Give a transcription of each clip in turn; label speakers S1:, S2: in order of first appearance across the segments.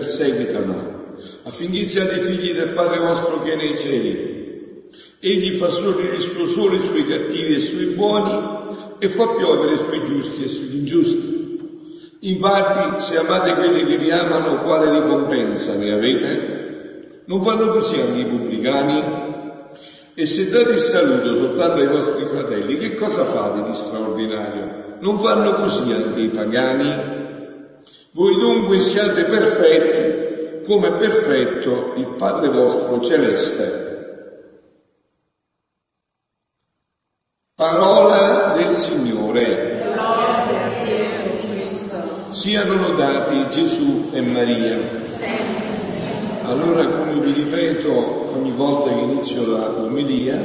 S1: perseguitano, affinché siate figli del Padre vostro che è nei cieli. Egli fa sorgere il suo sole sui cattivi e sui buoni e fa piovere sui giusti e sugli ingiusti. Infatti, se amate quelli che vi amano, quale ricompensa ne avete? Non fanno così anche i pubblicani? E se date il saluto soltanto ai vostri fratelli, che cosa fate di straordinario? Non fanno così anche i pagani? Voi dunque siate perfetti come è perfetto il Padre vostro celeste. Parola del Signore. Siano lodati Gesù e Maria. Allora, come vi ripeto ogni volta che inizio l'omelia,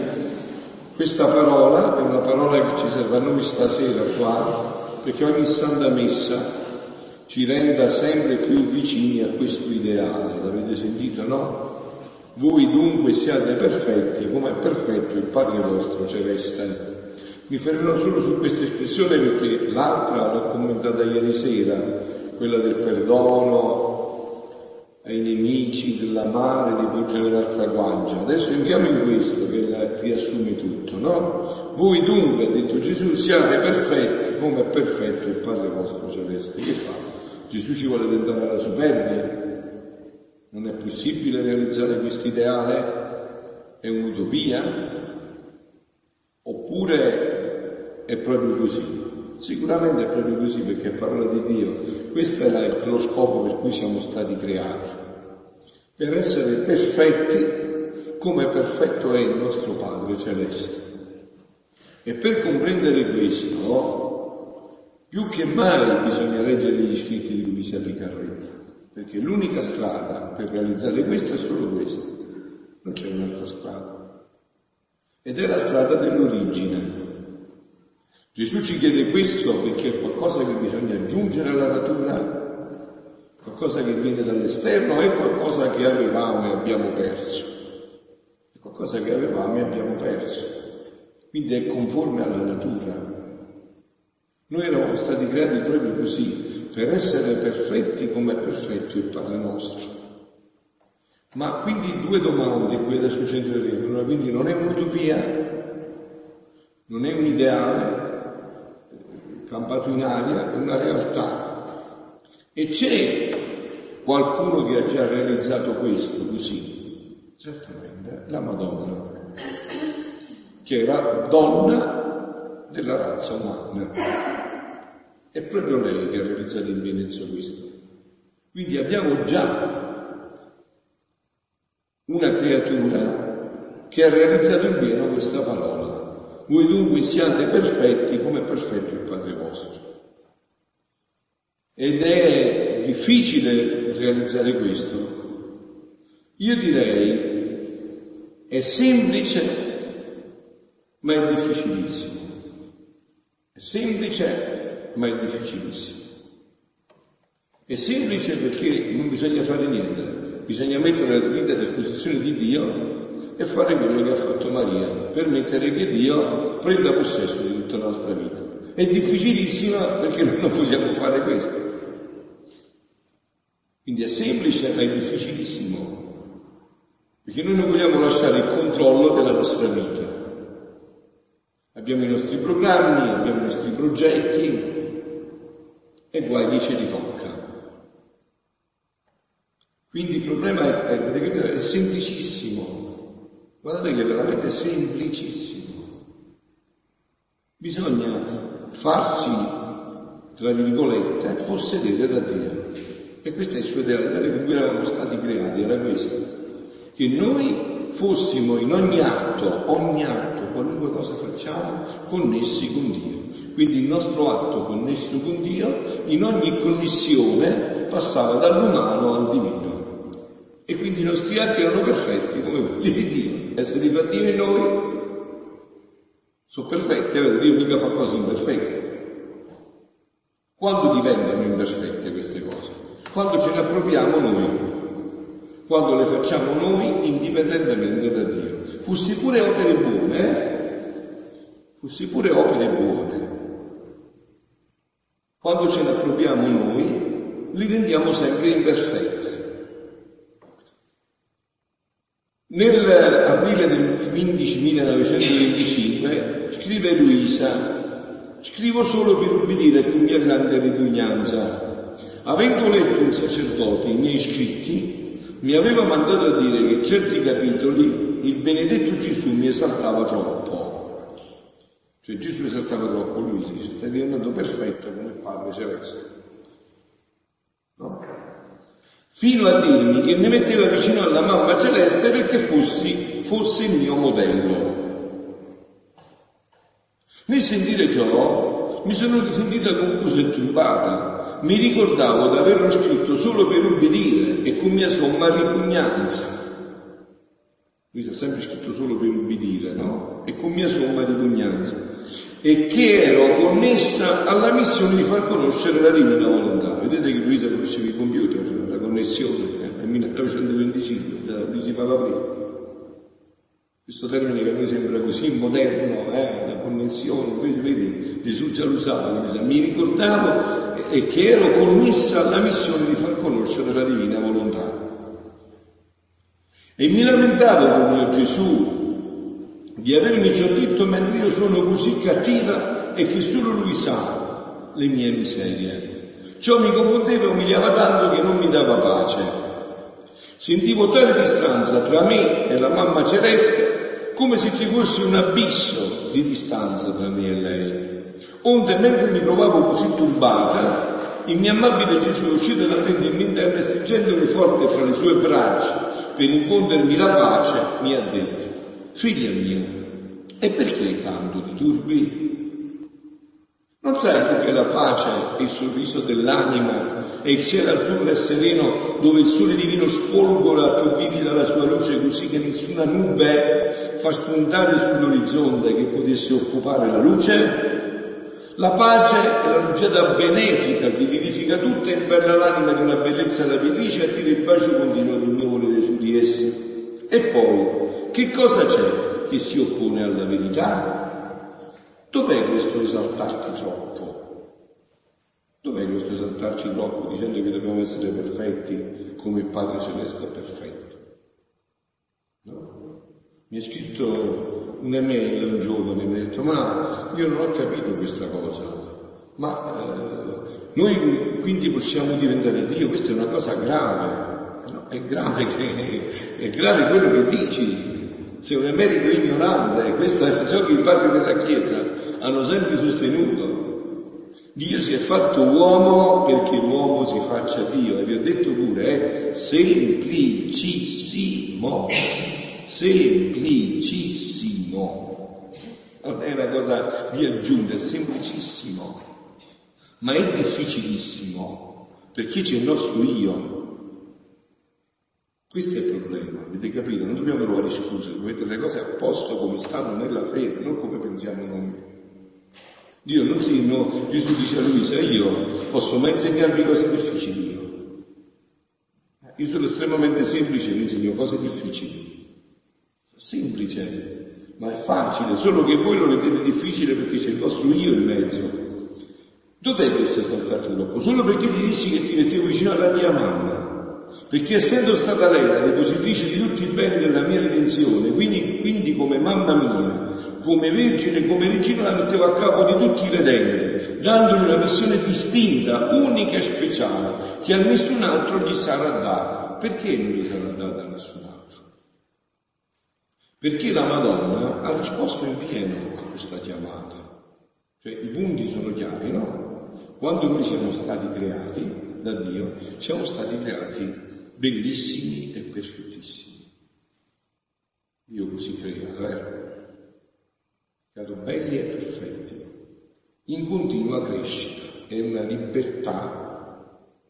S1: questa parola è una parola che ci serve a noi stasera qua, perché ogni santa messa ci renda sempre più vicini a questo ideale. L'avete sentito, no? Voi dunque siate perfetti come è perfetto il Padre vostro celeste. Mi fermerò solo su questa espressione perché l'altra l'ho commentata ieri sera, quella del perdono, ai nemici dell'amare, di volgere l'altra guancia. Adesso entriamo in questo che riassume tutto, no? Voi dunque, ha detto Gesù, siate perfetti come è perfetto il Padre vostro celeste. Che fa? Gesù ci vuole tentare alla superbia? Non è possibile realizzare questo ideale? È un'utopia? Oppure è proprio così? Sicuramente è proprio così perché è parola di Dio. Questo è lo scopo per cui siamo stati creati. Per essere perfetti come perfetto è il nostro Padre Celeste. E per comprendere questo, più che mai bisogna leggere gli scritti di Luisa Picarretta, perché l'unica strada per realizzare questo è solo questa, non c'è un'altra strada. Ed è la strada dell'origine, Gesù ci chiede questo perché è qualcosa che bisogna aggiungere alla natura, qualcosa che viene dall'esterno, è qualcosa che avevamo e abbiamo perso. È qualcosa che avevamo e abbiamo perso. Quindi è conforme alla natura. Noi eravamo stati creati proprio così, per essere perfetti come è perfetto il Padre nostro. Ma quindi due domande qui adesso centreremo. Quindi non è un'utopia, non è un ideale, campato in aria, è una realtà. E c'è qualcuno che ha già realizzato questo così? Certamente, la Madonna, che era donna della razza umana. È proprio lei che ha realizzato in pienezza questo. Quindi abbiamo già una creatura che ha realizzato in pieno questa parola voi dunque siate perfetti come è perfetto il Padre vostro. Ed è difficile realizzare questo. Io direi è semplice, ma è difficilissimo. È semplice, ma è difficilissimo. È semplice perché non bisogna fare niente, bisogna mettere la vita a disposizione di Dio e fare quello che ha fatto Maria, permettere che Dio prenda possesso di tutta la nostra vita. È difficilissima perché noi non vogliamo fare questo. Quindi è semplice ma è difficilissimo, perché noi non vogliamo lasciare il controllo della nostra vita. Abbiamo i nostri programmi, abbiamo i nostri progetti e guai ce li tocca. Quindi il problema è, è, è semplicissimo, Guardate che è veramente semplicissimo. Bisogna farsi, tra virgolette, possedere da Dio. E questo è il suo ideale con cui eravamo stati creati, era questo. Che noi fossimo in ogni atto, ogni atto, qualunque cosa facciamo, connessi con Dio. Quindi il nostro atto connesso con Dio, in ogni connessione, passava dall'umano al divino. E quindi i nostri atti erano perfetti come quelli di Dio essere fatti in noi sono perfetti, eh? Dio mica fa cose imperfette. Quando diventano imperfette queste cose? quando ce ne appropriamo noi, quando le facciamo noi indipendentemente da Dio. Fossi pure opere buone, eh? fossi pure opere buone. Quando ce ne appropriamo noi, li rendiamo sempre imperfette. Nell'aprile del 15 1925 scrive Luisa, scrivo solo per ubbidire con mia grande ripugnanza. Avendo letto un sacerdote i miei scritti, mi aveva mandato a dire che certi capitoli il benedetto Gesù mi esaltava troppo. Cioè Gesù esaltava troppo, lui dice, sta diventando perfetto come il Padre Celeste. No? Fino a dirmi che mi metteva vicino alla mamma celeste perché fossi, fosse il mio modello. Nel sentire ciò mi sono sentita confusa e turbata. Mi ricordavo di averlo scritto solo per ubbidire e con mia somma ripugnanza. Lui si è sempre scritto solo per ubbidire, no? E con mia somma ripugnanza. E che ero connessa alla missione di far conoscere la divina volontà. Vedete che Luisa conosceva i computer, la connessione, eh, nel 1925, di si parla prima. Questo termine che a noi sembra così moderno, eh, la connessione, invece vedi, Gesù già lo usava, mi ricordavo e che ero connessa alla missione di far conoscere la divina volontà. E mi lamentavo con mio Gesù di avermi già detto mentre io sono così cattiva e che solo lui sa le mie miserie. Ciò mi confondeva e umiliava tanto che non mi dava pace. Sentivo tale distanza tra me e la mamma celeste come se ci fosse un abisso di distanza tra me e lei. Onde, mentre mi trovavo così turbata, il mio amabile Gesù è uscito dal dentro in interno e stringendomi forte fra le sue braccia per infondermi la pace, mi ha detto, figlia mia, e perché tanto ti turbi? Non sai che la pace è il sorriso dell'anima e il cielo azzurro e sereno dove il sole divino spolvola più vivida la sua luce così che nessuna nube fa spuntare sull'orizzonte che potesse occupare la luce? La pace è la rugiada benefica che vivifica tutto e imperla l'anima di una bellezza rapitrice e attira il bacio continuo mio volere su di essa. E poi, che cosa c'è che si oppone alla verità? Dov'è questo esaltarti troppo? Dov'è questo esaltarci troppo dicendo che dobbiamo essere perfetti come il Padre Celeste è perfetto? No? Mi ha scritto un'email un giovane mi ha detto ma io non ho capito questa cosa, ma eh, noi quindi possiamo diventare Dio, questa è una cosa grave, no? è grave che è grave quello che dici, sei un emerito ignorante, questo è ciò che i padri della Chiesa hanno sempre sostenuto. Dio si è fatto uomo perché l'uomo si faccia Dio. E vi ho detto pure, eh, semplicissimo, semplicissimo. Non è una cosa di aggiunta, è semplicissimo, ma è difficilissimo, perché c'è il nostro io. Questo è il problema, avete capito? Non dobbiamo trovare scuse, dobbiamo mettere le cose a posto come stanno nella fede, non come pensiamo noi. Dio non si, no, Gesù dice a Luisa, io posso mai insegnarvi cose difficili io. Io sono estremamente semplice, vi insegno cose difficili. Semplice, ma è facile, solo che voi lo rendete difficile perché c'è il vostro io in mezzo. Dov'è questo esaltarti troppo? Solo perché ti dissi che ti mettevo vicino alla mia mamma. Perché essendo stata lei la depositrice di tutti i beni della mia redenzione, quindi, quindi come mamma mia, come vergine, come regina la mettevo a capo di tutti i redenti, dandogli una missione distinta, unica e speciale, che a nessun altro gli sarà data. Perché non gli sarà data a nessun altro? Perché la Madonna ha risposto in pieno a questa chiamata. Cioè i punti sono chiari, no? Quando noi siamo stati creati da Dio, siamo stati creati bellissimi e perfettissimi. Dio così crea, vero? creato belli e perfetti, in continua crescita, è una libertà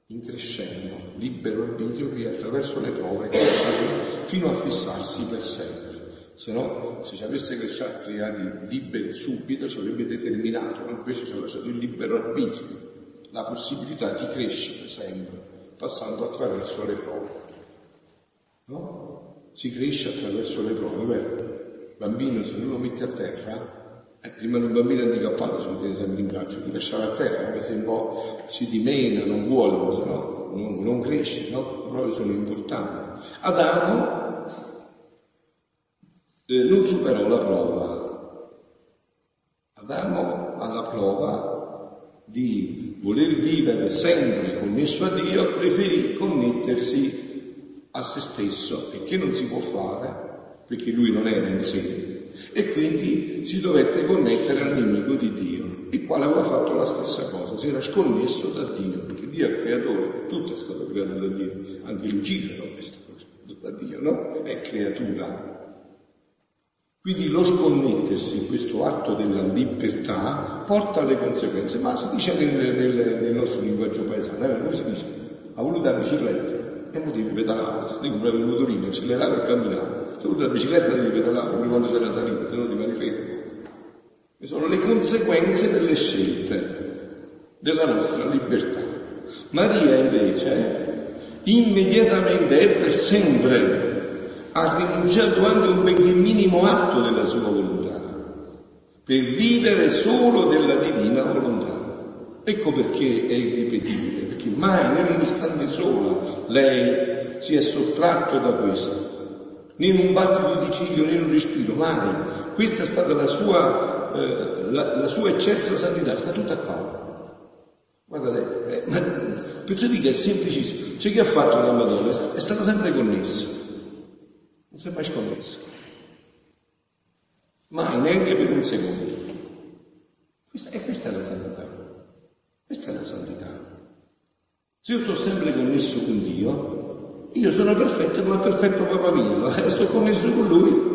S1: in crescendo, libero arbitrio che attraverso le prove cresce fino a fissarsi per sempre. Se no, se ci avesse creati liberi subito ci avrebbe determinato, ma invece ci ha lasciato il libero arbitrio, la possibilità di crescere sempre, passando attraverso le prove. No? Si cresce attraverso le prove, vero? Il bambino se non lo metti a terra, eh, prima di un bambino handicappato si lo tiene sempre in braccio, ti lasciare a terra, anche se un po' si dimena, non vuole, se no non, non cresce, no? Le prove sono importanti. Adamo non superò la prova. Adamo alla prova di voler vivere sempre connesso a Dio, preferì connettersi a se stesso, e che non si può fare, perché lui non era in sé, e quindi si dovette connettere al nemico di Dio, il quale aveva fatto la stessa cosa, si era sconnesso da Dio, perché Dio è creatore, tutto è stato creato da Dio, anche Lucifero è stato creato da Dio, no? È creatura. Quindi lo sconnettersi, questo atto della libertà, porta alle conseguenze, ma si dice nel, nel, nel nostro linguaggio paesano, eh, come si dice? Ha voluto la bicicletta, e mo devi pedalare, se devi comprare il motorino, accelerare e camminare. Se vuoi la bicicletta devi pedalare, come quando c'è la salita, se no rimani fermo. E sono le conseguenze delle scelte, della nostra libertà. Maria invece, immediatamente e per sempre, ha rinunciato anche a un benché minimo atto della sua volontà, per vivere solo della divina volontà. Ecco perché è irripetibile, perché mai, né un istante sola, lei si è sottratto da questo, né in un battito di ciglio, né in un respiro, mai. Questa è stata la sua, eh, la, la sua eccelsa santità, sta tutta qua. Guardate, eh, ma perciò dico è semplicissimo. C'è chi ha fatto la Madonna, è stata sempre connessa, non si è mai sconnessa. Mai, neanche per un secondo. Questa, e questa è la santità. Questa è la santità. Se io sto sempre connesso con Dio, io sono perfetto come perfetto papà mio, e sto connesso con Lui.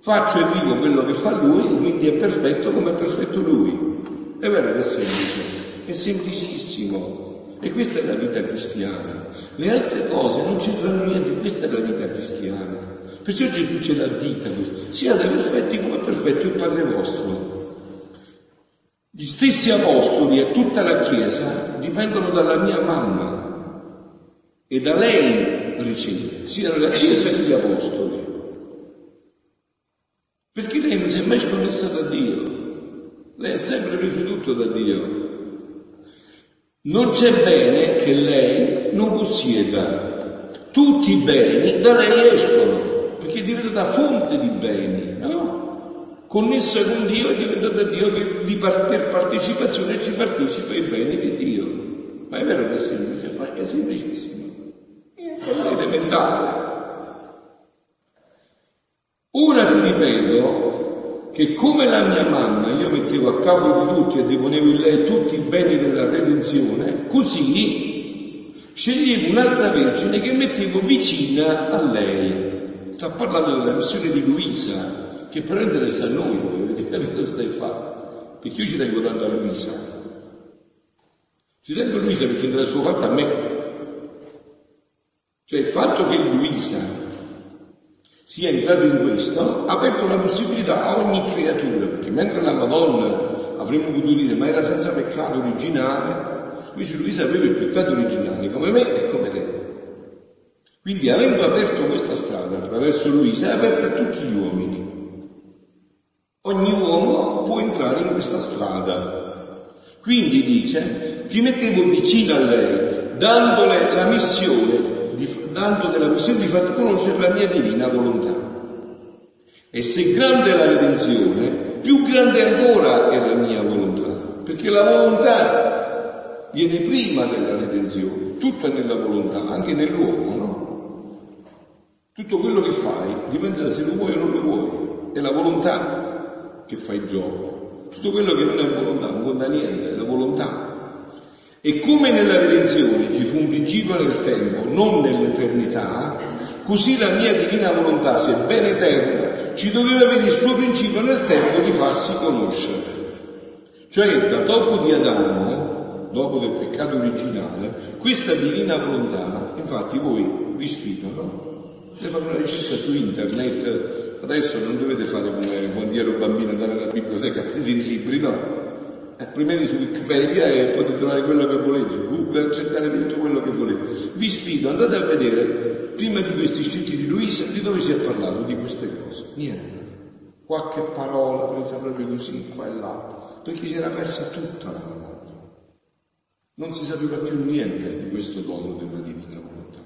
S1: Faccio e vivo quello che fa Lui, quindi è perfetto come è perfetto Lui. È vero che è semplice, è semplicissimo. E questa è la vita cristiana. Le altre cose non c'entrano niente, questa è la vita cristiana. Perciò Gesù ce l'ha dita. Siate perfetti come è perfetto il Padre vostro. Gli stessi apostoli e tutta la Chiesa dipendono dalla mia mamma e da lei riceve, sia la Chiesa che gli apostoli. Perché lei non si è mai sconnessa da Dio, lei ha sempre preso tutto da Dio. Non c'è bene che lei non possieda. Tutti i beni da lei escono, perché diventa fonte di beni, no? connessa con Dio è diventata Dio che di, per partecipazione ci partecipa ai beni di Dio. Ma è vero che è semplice, ma è semplicissimo. È elementare. Ora ti ripeto che come la mia mamma io mettevo a capo di tutti e deponevo in lei tutti i beni della redenzione, così sceglievo un'altra vergine che mettevo vicina a lei. Sta parlando della missione di Luisa, che però interessa a noi, avete capito cosa stai fare? Perché io ci tengo tanto a Luisa. Ci tengo a Luisa perché nella sua fatta a me. Cioè il fatto che Luisa sia entrato in questo ha aperto la possibilità a ogni creatura, perché mentre la Madonna avremmo potuto dire ma era senza peccato originale, invece Luisa aveva il peccato originale come me e come lei. Quindi avendo aperto questa strada attraverso Luisa è aperta a tutti gli uomini. Ogni uomo può entrare in questa strada. Quindi dice, ti mettevo vicino a lei, dandole la missione, di, dandole la missione di farti conoscere la mia divina volontà. E se grande è la redenzione, più grande ancora è la mia volontà, perché la volontà viene prima della redenzione, tutto è nella volontà, anche nell'uomo, no? Tutto quello che fai dipende da se lo vuoi o non lo vuoi, è la volontà che fa il gioco. Tutto quello che non è volontà non conta niente, è la volontà. E come nella redenzione ci fu un principio nel tempo, non nell'eternità, così la mia divina volontà, sebbene eterna, ci doveva avere il suo principio nel tempo di farsi conoscere. Cioè, da dopo di Adamo, dopo del peccato originale, questa divina volontà, infatti voi vi sfido, no? Potete fare una ricerca su internet, adesso non dovete fare come quando ero bambino andare alla biblioteca a prendere i libri, no? Premete su Wikipedia e potete trovare quello che volete, Google cercate tutto quello che volete. Vi sfido, andate a vedere, prima di questi scritti di Luisa, di dove si è parlato di queste cose. Niente. Qualche parola presa proprio così, qua e là, perché si era persa tutta la memoria. Non si sapeva più niente di questo dono della divina volontà.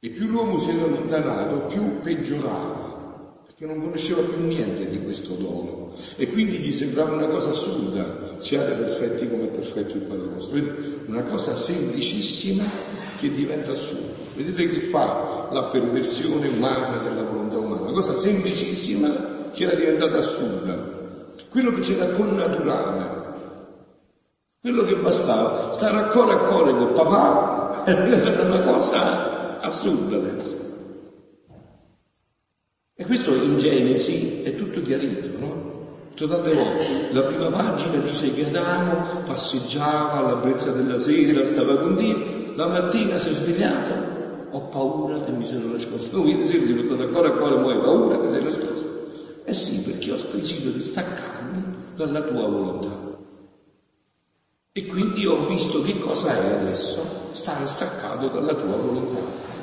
S1: E più l'uomo si era allontanato, più peggiorava che non conosceva più niente di questo dono e quindi gli sembrava una cosa assurda, siate perfetti come è perfetto il Padre vostro. Una cosa semplicissima che diventa assurda. Vedete che fa la perversione umana della volontà umana, una cosa semplicissima che era diventata assurda. Quello che c'era connaturale, quello che bastava, stare a cuore a cuore con papà, era una cosa assurda adesso. E questo in Genesi è tutto chiarito, no? Tante volte la prima pagina dice che Adamo passeggiava alla brezza della sera, stava con Dio, la mattina si è svegliato, ho paura e mi sono nascosto. Tu sera si è portato ancora a cuore, muoio paura e sei nascosto. Eh sì, perché ho deciso di staccarmi dalla tua volontà. E quindi ho visto che cosa è adesso stare staccato dalla tua volontà.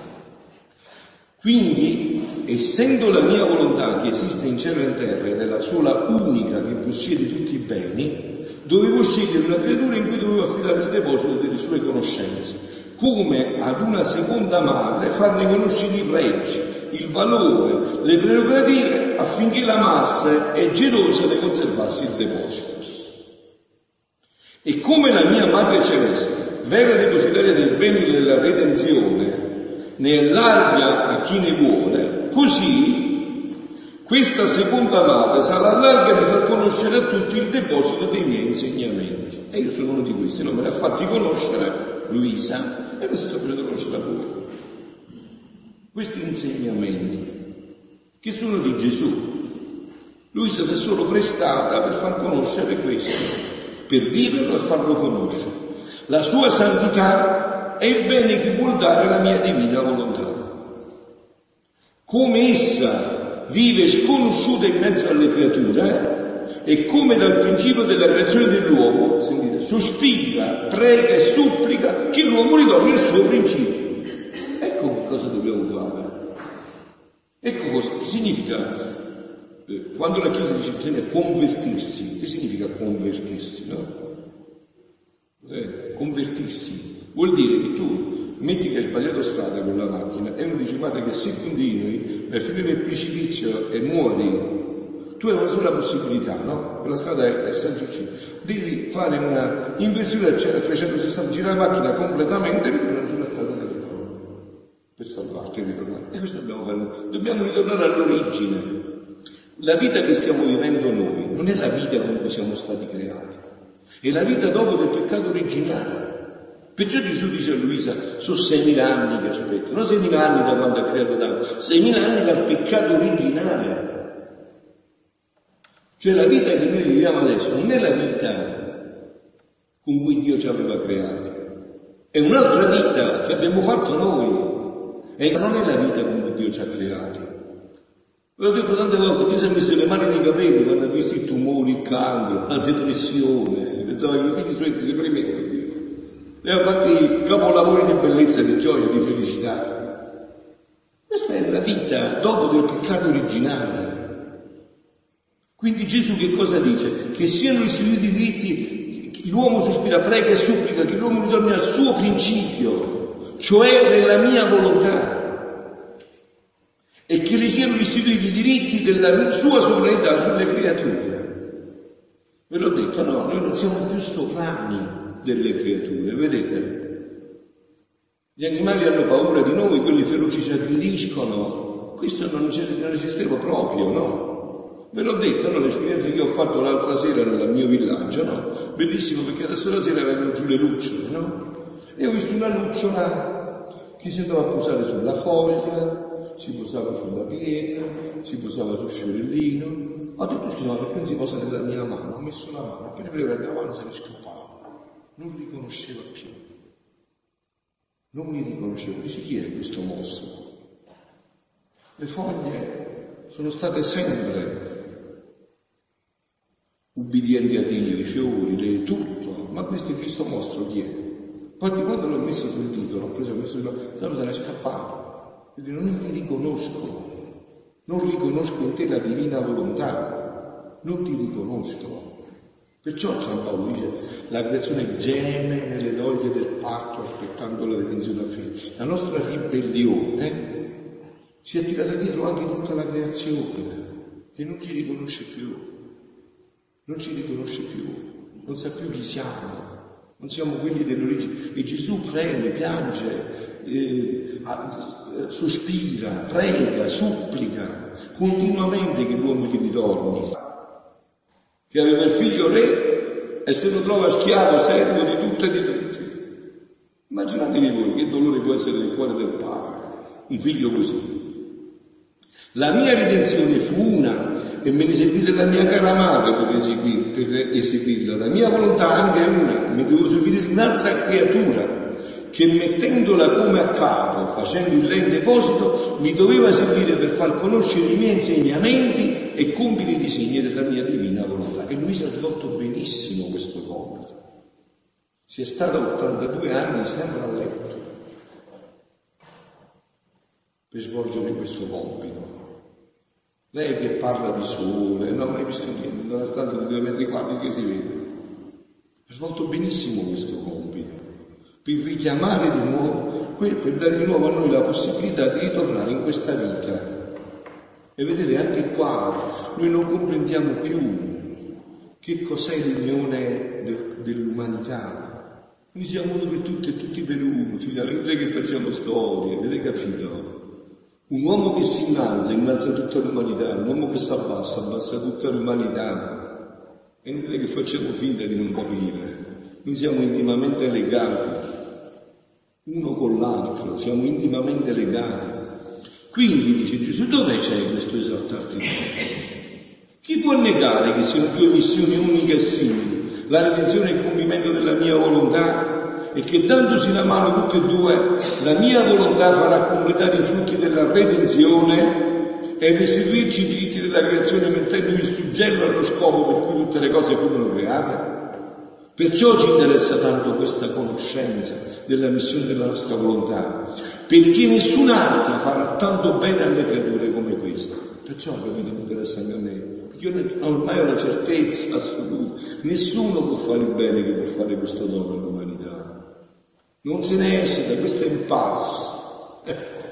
S1: Quindi, essendo la mia volontà che esiste in cielo e in terra ed è la sola unica che possiede tutti i beni, dovevo scegliere una creatura in cui dovevo affidare il deposito delle sue conoscenze, come ad una seconda madre farne conoscere i pregi, il valore, le prerogative affinché la massa è gelosa di conservarsi il deposito. E come la mia madre celeste, vera depositaria del bene della redenzione, ne allarga a chi ne vuole, così questa seconda madre sarà larga di far conoscere a tutti il deposito dei miei insegnamenti. E io sono uno di questi, non me ne ha fatti conoscere Luisa e adesso saprete conoscere voi. Questi insegnamenti, che sono di Gesù. Luisa si è solo prestata per far conoscere questo, per viverlo e farlo conoscere. La sua santità è il bene che vuol dare la mia divina volontà. Come essa vive sconosciuta in mezzo alle creature e come dal principio della creazione dell'uomo, sentite, sospira, prega e supplica che l'uomo ritorni al suo principio. Ecco cosa dobbiamo fare. Ecco cosa significa eh, quando la Chiesa dice bisogna convertirsi, che significa convertirsi? No? Eh, convertirsi Vuol dire che tu metti che hai sbagliato strada con la macchina e uno dice guarda che se continui vai a finire il precipizio e muori, tu hai una sola possibilità, no? Quella strada è, è senza uscita. Devi fare una inversione a 360, girare la macchina completamente e ritornare sulla strada del ritorno per salvarti e ritornare. E questo dobbiamo fare. Dobbiamo ritornare all'origine. La vita che stiamo vivendo noi non è la vita con cui siamo stati creati, è la vita dopo del peccato originale. Perciò Gesù dice a Luisa, sono 6.000 anni che aspetto, non 6.000 anni da quando ha creato Adamo, 6.000 anni dal peccato originale. Cioè la vita che noi viviamo adesso non è la vita con cui Dio ci aveva creati, è un'altra vita che abbiamo fatto noi e non è la vita con cui Dio ci ha creati. Ve l'ho detto tante volte, Dio si è messo le mani nei capelli quando ha visto i tumori, il cancro, la depressione, pensava che i figli suoi si deprimevano e ha fatto capolavori di bellezza, di gioia, di felicità. Questa è la vita dopo del peccato originale. Quindi Gesù che cosa dice? Che siano istituiti i diritti, l'uomo sospira, prega e supplica che l'uomo ritorni al suo principio, cioè nella mia volontà, e che gli siano istituiti i diritti della sua sovranità sulle creature. Ve l'ho detto, no, noi non siamo più sovrani delle creature, vedete? Gli animali hanno paura di noi, quelli feroci ci aggrediscono, questo non, non esisteva proprio, no? Ve l'ho detto, no? L'esperienza che ho fatto l'altra sera nel mio villaggio, no? Bellissimo perché adesso la sera vengono giù le lucciole, no? E ho visto una lucciola che si andava a posare sulla foglia, si posava sulla pietra, si posava sul fiorellino. Ho detto scusa, ma perché non si posa nella mia mano? Ho messo la mano, appena vedevo la mia mano se ne scappava non riconosceva più. Non mi riconoscevo. Dice chi è questo mostro? Le foglie sono state sempre ubbidienti a Dio, i fiori, le, tutto, ma questo Cristo mostro chi è? Infatti quando l'ho messo sul dito, l'ho preso questo dito, allora se n'è scappato. Quindi non ti riconosco, non riconosco in te la divina volontà, non ti riconosco. Perciò San Paolo dice, la creazione geme nelle doglie del parto aspettando la redenzione a fine. La nostra ribellione si è tirata dietro anche tutta la creazione, che non ci riconosce più, non ci riconosce più, non sa più chi siamo, non siamo quelli dell'origine. E Gesù preme, piange, eh, sospira, prega, supplica continuamente che l'uomo gli ritorni. Che aveva il figlio re e se lo trova schiavo, servo di tutto e di tutti. Immaginatevi voi che dolore può essere nel cuore del padre, un figlio così. La mia redenzione fu una e me ne servite la mia cara madre per, eseguir, per eseguirla. La mia volontà anche è una, mi devo servire di un'altra creatura che mettendola come a capo, facendo il lei deposito, mi doveva servire per far conoscere i miei insegnamenti e compiere i disegni della mia divina volontà. E lui si è svolto benissimo questo compito. Si è stato 82 anni sempre a letto per svolgere questo compito. Lei che parla di sole, non ha mai visto niente, da una stanza di due metri quadri che si vede. Ha svolto benissimo questo compito, per richiamare di nuovo, per dare di nuovo a noi la possibilità di ritornare in questa vita. E vedete anche qua, noi non comprendiamo più che cos'è l'unione de, dell'umanità. Noi siamo uno tutti e tutti per uno, finalmente che facciamo storie, avete capito? Un uomo che si innalza, innalza tutta l'umanità, un uomo che si abbassa, abbassa tutta l'umanità. E non è che facciamo finta di non capire. Noi siamo intimamente legati, uno con l'altro, siamo intimamente legati. Quindi dice Gesù, dove c'è questo esaltarti? Chi può negare che siano due missioni uniche e simili? La redenzione e il compimento della mia volontà e che dandosi la mano tutte e due, la mia volontà farà completare i frutti della redenzione e restituirci i diritti della creazione mettendo il suggello allo scopo per cui tutte le cose furono create. Perciò ci interessa tanto questa conoscenza della missione della nostra volontà, perché nessun'altra farà tanto bene alle creature come questa. Perciò capito mi interessa anche a me, io ormai ho la certezza assoluta, nessuno può fare il bene che può fare questo dono all'umanità. Non se ne esce da questa impasse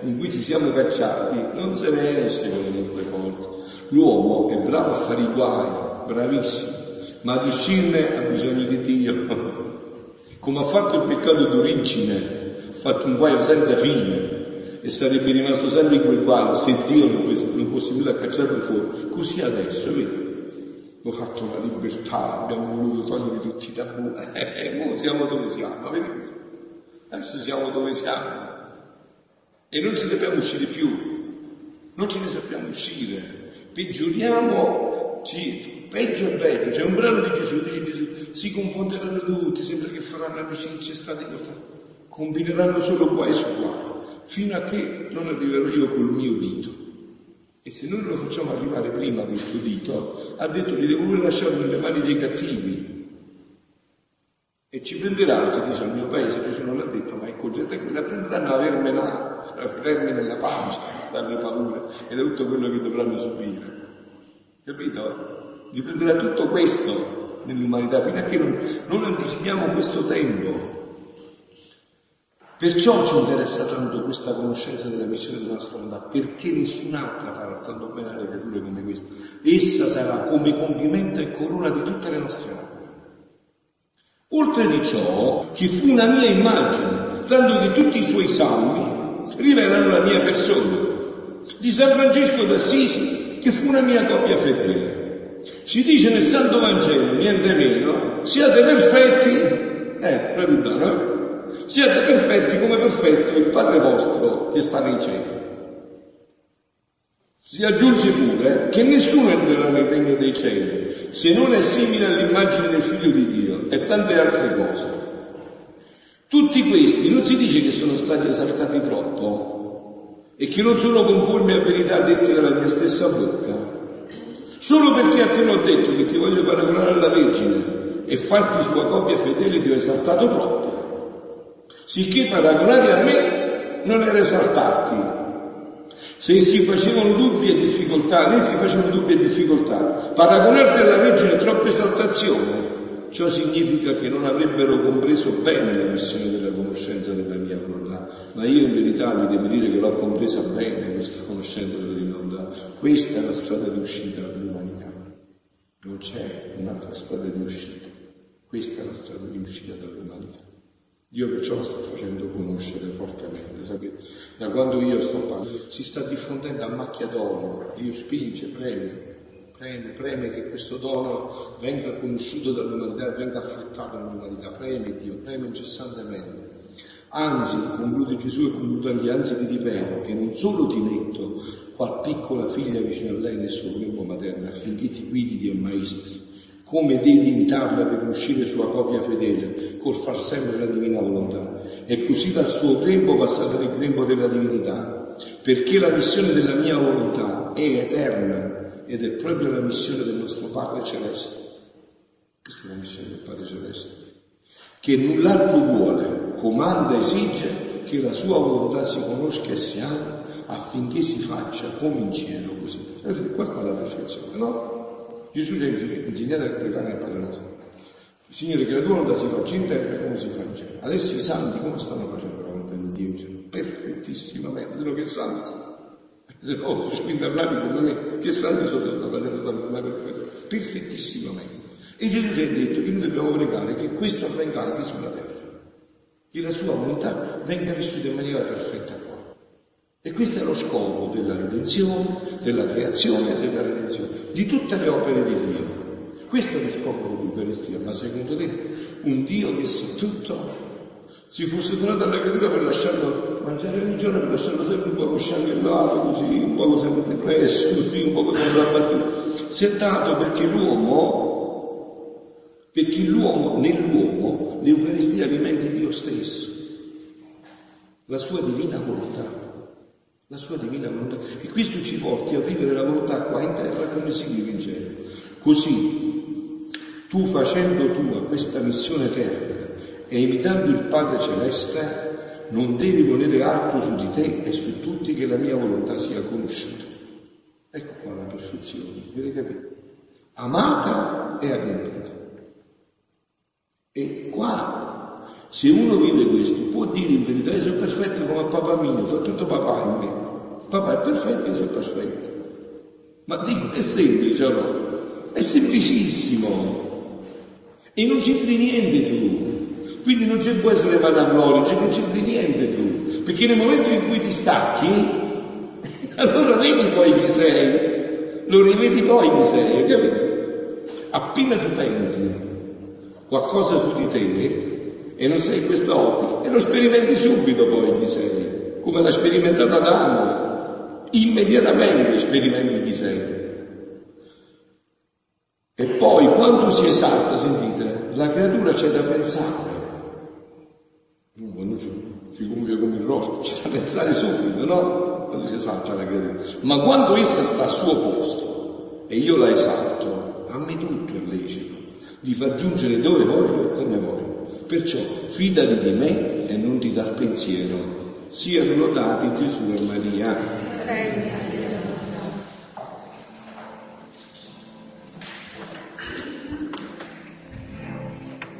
S1: in cui ci siamo cacciati, non se ne esce con le nostre forze. L'uomo è bravo a fare i guai, bravissimo, ma ad uscirne ha bisogno di Dio. Come ha fatto il peccato d'origine, ha fatto un guaio senza fine e sarebbe rimasto sempre in quel guaio se Dio non fosse, venuto a cacciarlo fuori. Così adesso, vedi? Ho fatto la libertà, abbiamo voluto togliere tutti i tabù, e ora siamo dove siamo, vedi questo? Adesso siamo dove siamo e non ci dobbiamo uscire più, non ce ne sappiamo uscire, peggioriamo, ci, peggio e peggio. C'è un brano di Gesù, dice Gesù, si confonderanno tutti, sembra che faranno amicizia, state combineranno solo qua e su qua, fino a che non arriverò io col mio dito. E se noi lo facciamo arrivare prima questo dito, ha detto li devo pure lasciare nelle mani dei cattivi, e ci prenderanno, si dice al mio paese, Gesù non l'ha detto, ma ecco gente che la prenderanno a vermela, a vermi nella pancia, darle paura ed è tutto quello che dovranno subire. Capito? Gli prenderà tutto questo nell'umanità fino a che non, non anticipiamo questo tempo. Perciò ci interessa tanto questa conoscenza della missione della nostra volontà, perché nessun'altra farà tanto bene alle creature come questa. Essa sarà come compimento e corona di tutte le nostre opere. Oltre di ciò, che fu una mia immagine, tanto che tutti i suoi salmi rivelano la mia persona. Di San Francesco d'Assisi, che fu una mia coppia fedele. Si dice nel Santo Vangelo, niente meno, siate perfetti, eh, proprio no? Siate perfetti come perfetto il Padre vostro che sta nei cieli. Si aggiunge pure che nessuno entrerà nel regno dei cieli se non è simile all'immagine del figlio di Dio e tante altre cose. Tutti questi non si dice che sono stati esaltati troppo e che non sono conformi a verità dette dalla mia stessa bocca. Solo perché a te l'ho detto che ti voglio paragonare alla Vergine e farti sua copia fedele ti ho esaltato troppo. Sicché paragonati a me non era esaltarti, se si facevano dubbi e difficoltà, né si facevano dubbi e difficoltà, paragonarti alla Vergine è troppa esaltazione. Ciò significa che non avrebbero compreso bene la missione della conoscenza della mia volontà, ma io in verità vi devo dire che l'ho compresa bene questa conoscenza della mia volontà. Questa è la strada di uscita dall'umanità. Non c'è un'altra strada di uscita. Questa è la strada di uscita dall'umanità. Dio perciò la sta facendo conoscere fortemente, sapete? Da quando io sto parlando, si sta diffondendo a macchia d'oro, Dio spinge, preme, preme, preme che questo dono venga conosciuto dall'umanità venga affrettato dall'umanità, preme Dio, preme incessantemente. Anzi, conclude Gesù e conclude anche, anzi ti ripeto che non solo ti metto qual piccola figlia vicino a lei nel suo grembo materno affinché ti guidi Dio maestri, come devi imitarla per uscire sua copia fedele, col far sempre la divina volontà. E così dal suo grembo passate nel grembo della divinità, perché la missione della mia volontà è eterna ed è proprio la missione del nostro Padre Celeste. Questa è la missione del Padre Celeste, che null'altro vuole, comanda, esige che la sua volontà si conosca e si ama affinché si faccia come in cielo così. Questa è la perfezione, no? Gesù ci ha insegnato a pregare il Padre nostro. Signore, che la tua volontà si faccia in terra come si fa in cielo. Adesso i santi come stanno facendo la volontà di Dio? Cioè, perfettissimamente, se no che santi sono. Se no, si spintarnati come me, che santi sono che stanno facendo questa volontà perfetta? Perfettissimamente. E Gesù ci ha detto che noi dobbiamo pregare che questo avvenga anche sulla terra, che la sua volontà venga vissuta in maniera perfetta qua. E questo è lo scopo della redenzione, della creazione e della redenzione, di tutte le opere di Dio. Questo è lo scopo dell'Eucaristia, ma secondo te un Dio che sa tutto si fosse donato alla creatura per lasciarlo mangiare ogni giorno, per lasciarlo sempre un po' scianchellato, così, un po' sempre depresso, così, un po' sempre abbattuto. Si è dato perché l'uomo, perché l'uomo, nell'uomo, l'Eucaristia alimenta Dio stesso, la sua divina volontà la sua divina volontà. E questo ci porti a vivere la volontà qua in terra come si vive in cielo. Così, tu facendo tua questa missione terra e imitando il Padre Celeste, non devi volere altro su di te e su tutti che la mia volontà sia conosciuta. Ecco qua la perfezione, avete capito? Amata e adempiuta. E qua, se uno vive questo, può dire in verità, io sono perfetto come papà mio, fa tutto papà in me. Papà è perfetto, io sono perfetto. Ma dico, è semplice no? È semplicissimo. E non c'entri niente tu. Quindi non ci può essere vanagloria, non c'entri niente tu. Perché nel momento in cui ti stacchi, allora vedi poi chi sei. Lo rivedi poi chi sei, capito? Appena tu pensi qualcosa su di te e non sei in quest'ottica, e lo sperimenti subito poi chi sei, come l'ha sperimentato Adamo immediatamente sperimenti chi sei. E poi quando si esalta, sentite, la creatura c'è da pensare. Quando si gonfia come il rospo, c'è da pensare subito, no? Quando si esalta la creatura. Ma quando essa sta al suo posto e io la esalto, a me tutto è lecito, di far giungere dove voglio e come voglio. Perciò fidati di me e non ti dar pensiero siano lodati Gesù e Maria. Sempre.